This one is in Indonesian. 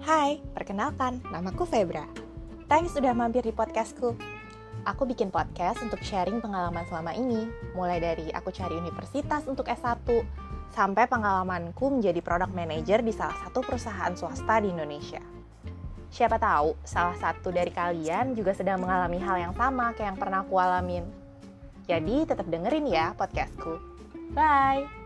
Hai, perkenalkan, namaku Febra. Thanks sudah mampir di podcastku. Aku bikin podcast untuk sharing pengalaman selama ini, mulai dari aku cari universitas untuk S1, sampai pengalamanku menjadi product manager di salah satu perusahaan swasta di Indonesia. Siapa tahu, salah satu dari kalian juga sedang mengalami hal yang sama kayak yang pernah aku alamin. Jadi tetap dengerin ya podcastku. Bye!